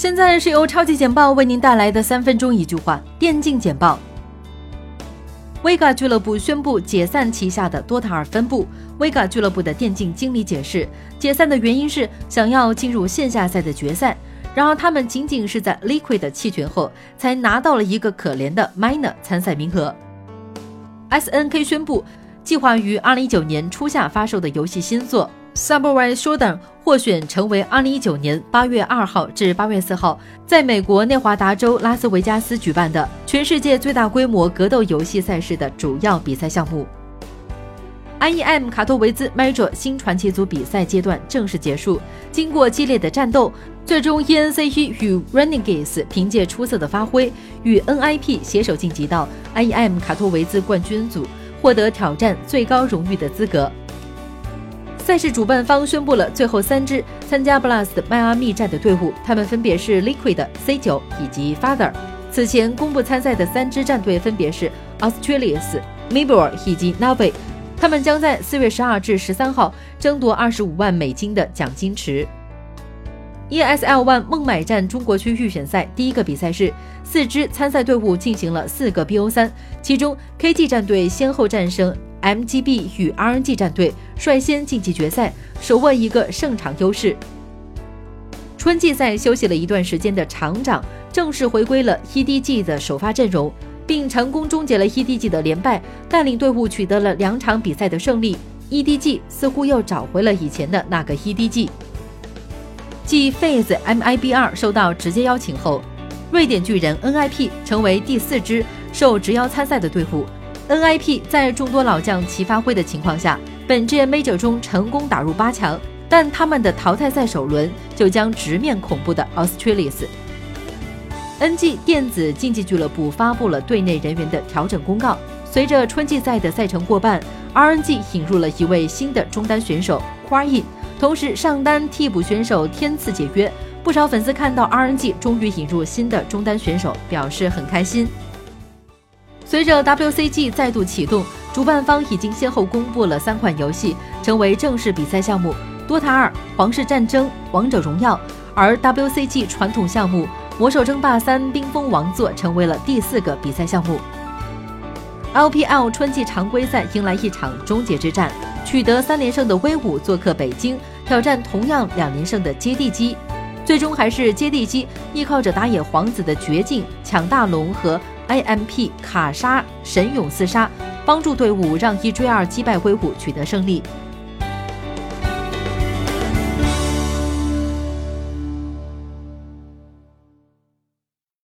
现在是由超级简报为您带来的三分钟一句话电竞简报。Vega 俱乐部宣布解散旗下的多塔尔分部。Vega 俱乐部的电竞经理解释，解散的原因是想要进入线下赛的决赛。然而，他们仅仅是在 Liquid 弃权后，才拿到了一个可怜的 Minor 参赛名额。SNK 宣布，计划于2019年初夏发售的游戏新作。Subway Showdown 获选成为2019年8月2号至8月4号在美国内华达州拉斯维加斯举办的全世界最大规模格斗游戏赛事的主要比赛项目。IEM 卡托维兹 Major 新传奇组比赛阶段正式结束，经过激烈的战斗，最终 ENCE 与 Renegades 凭借出色的发挥与 NIP 携手晋级到 IEM 卡托维兹冠军组，获得挑战最高荣誉的资格。赛事主办方宣布了最后三支参加 Blast 迈阿密站的队伍，他们分别是 Liquid、C9 以及 Father。此前公布参赛的三支战队分别是 Australis、m i b o r 以及 Navi，他们将在四月十二至十三号争夺二十五万美金的奖金池。ESL ONE 孟买站中国区预选赛第一个比赛是四支参赛队伍进行了四个 BO 三，其中 K.G 战队先后战胜。MGB 与 RNG 战队率先晋级决赛，手握一个胜场优势。春季赛休息了一段时间的厂长正式回归了 EDG 的首发阵容，并成功终结了 EDG 的连败，带领队伍取得了两场比赛的胜利。EDG 似乎又找回了以前的那个 EDG。继 FaZe MIB2 收到直接邀请后，瑞典巨人 NIP 成为第四支受直邀参赛的队伍。NIP 在众多老将齐发挥的情况下，本届 Major 中成功打入八强，但他们的淘汰赛首轮就将直面恐怖的 Australis。NG 电子竞技俱乐部发布了队内人员的调整公告，随着春季赛的赛程过半，RNG 引入了一位新的中单选手 Quain，同时上单替补选手天赐解约。不少粉丝看到 RNG 终于引入新的中单选手，表示很开心。随着 WCG 再度启动，主办方已经先后公布了三款游戏成为正式比赛项目：《多塔二》《皇室战争》《王者荣耀》。而 WCG 传统项目《魔兽争霸三：冰封王座》成为了第四个比赛项目。LPL 春季常规赛迎来一场终结之战，取得三连胜的威武做客北京，挑战同样两连胜的接地机。最终还是接地机依靠着打野皇子的绝境抢大龙和。IMP 卡莎神勇四杀，帮助队伍让一追二击败威武，取得胜利。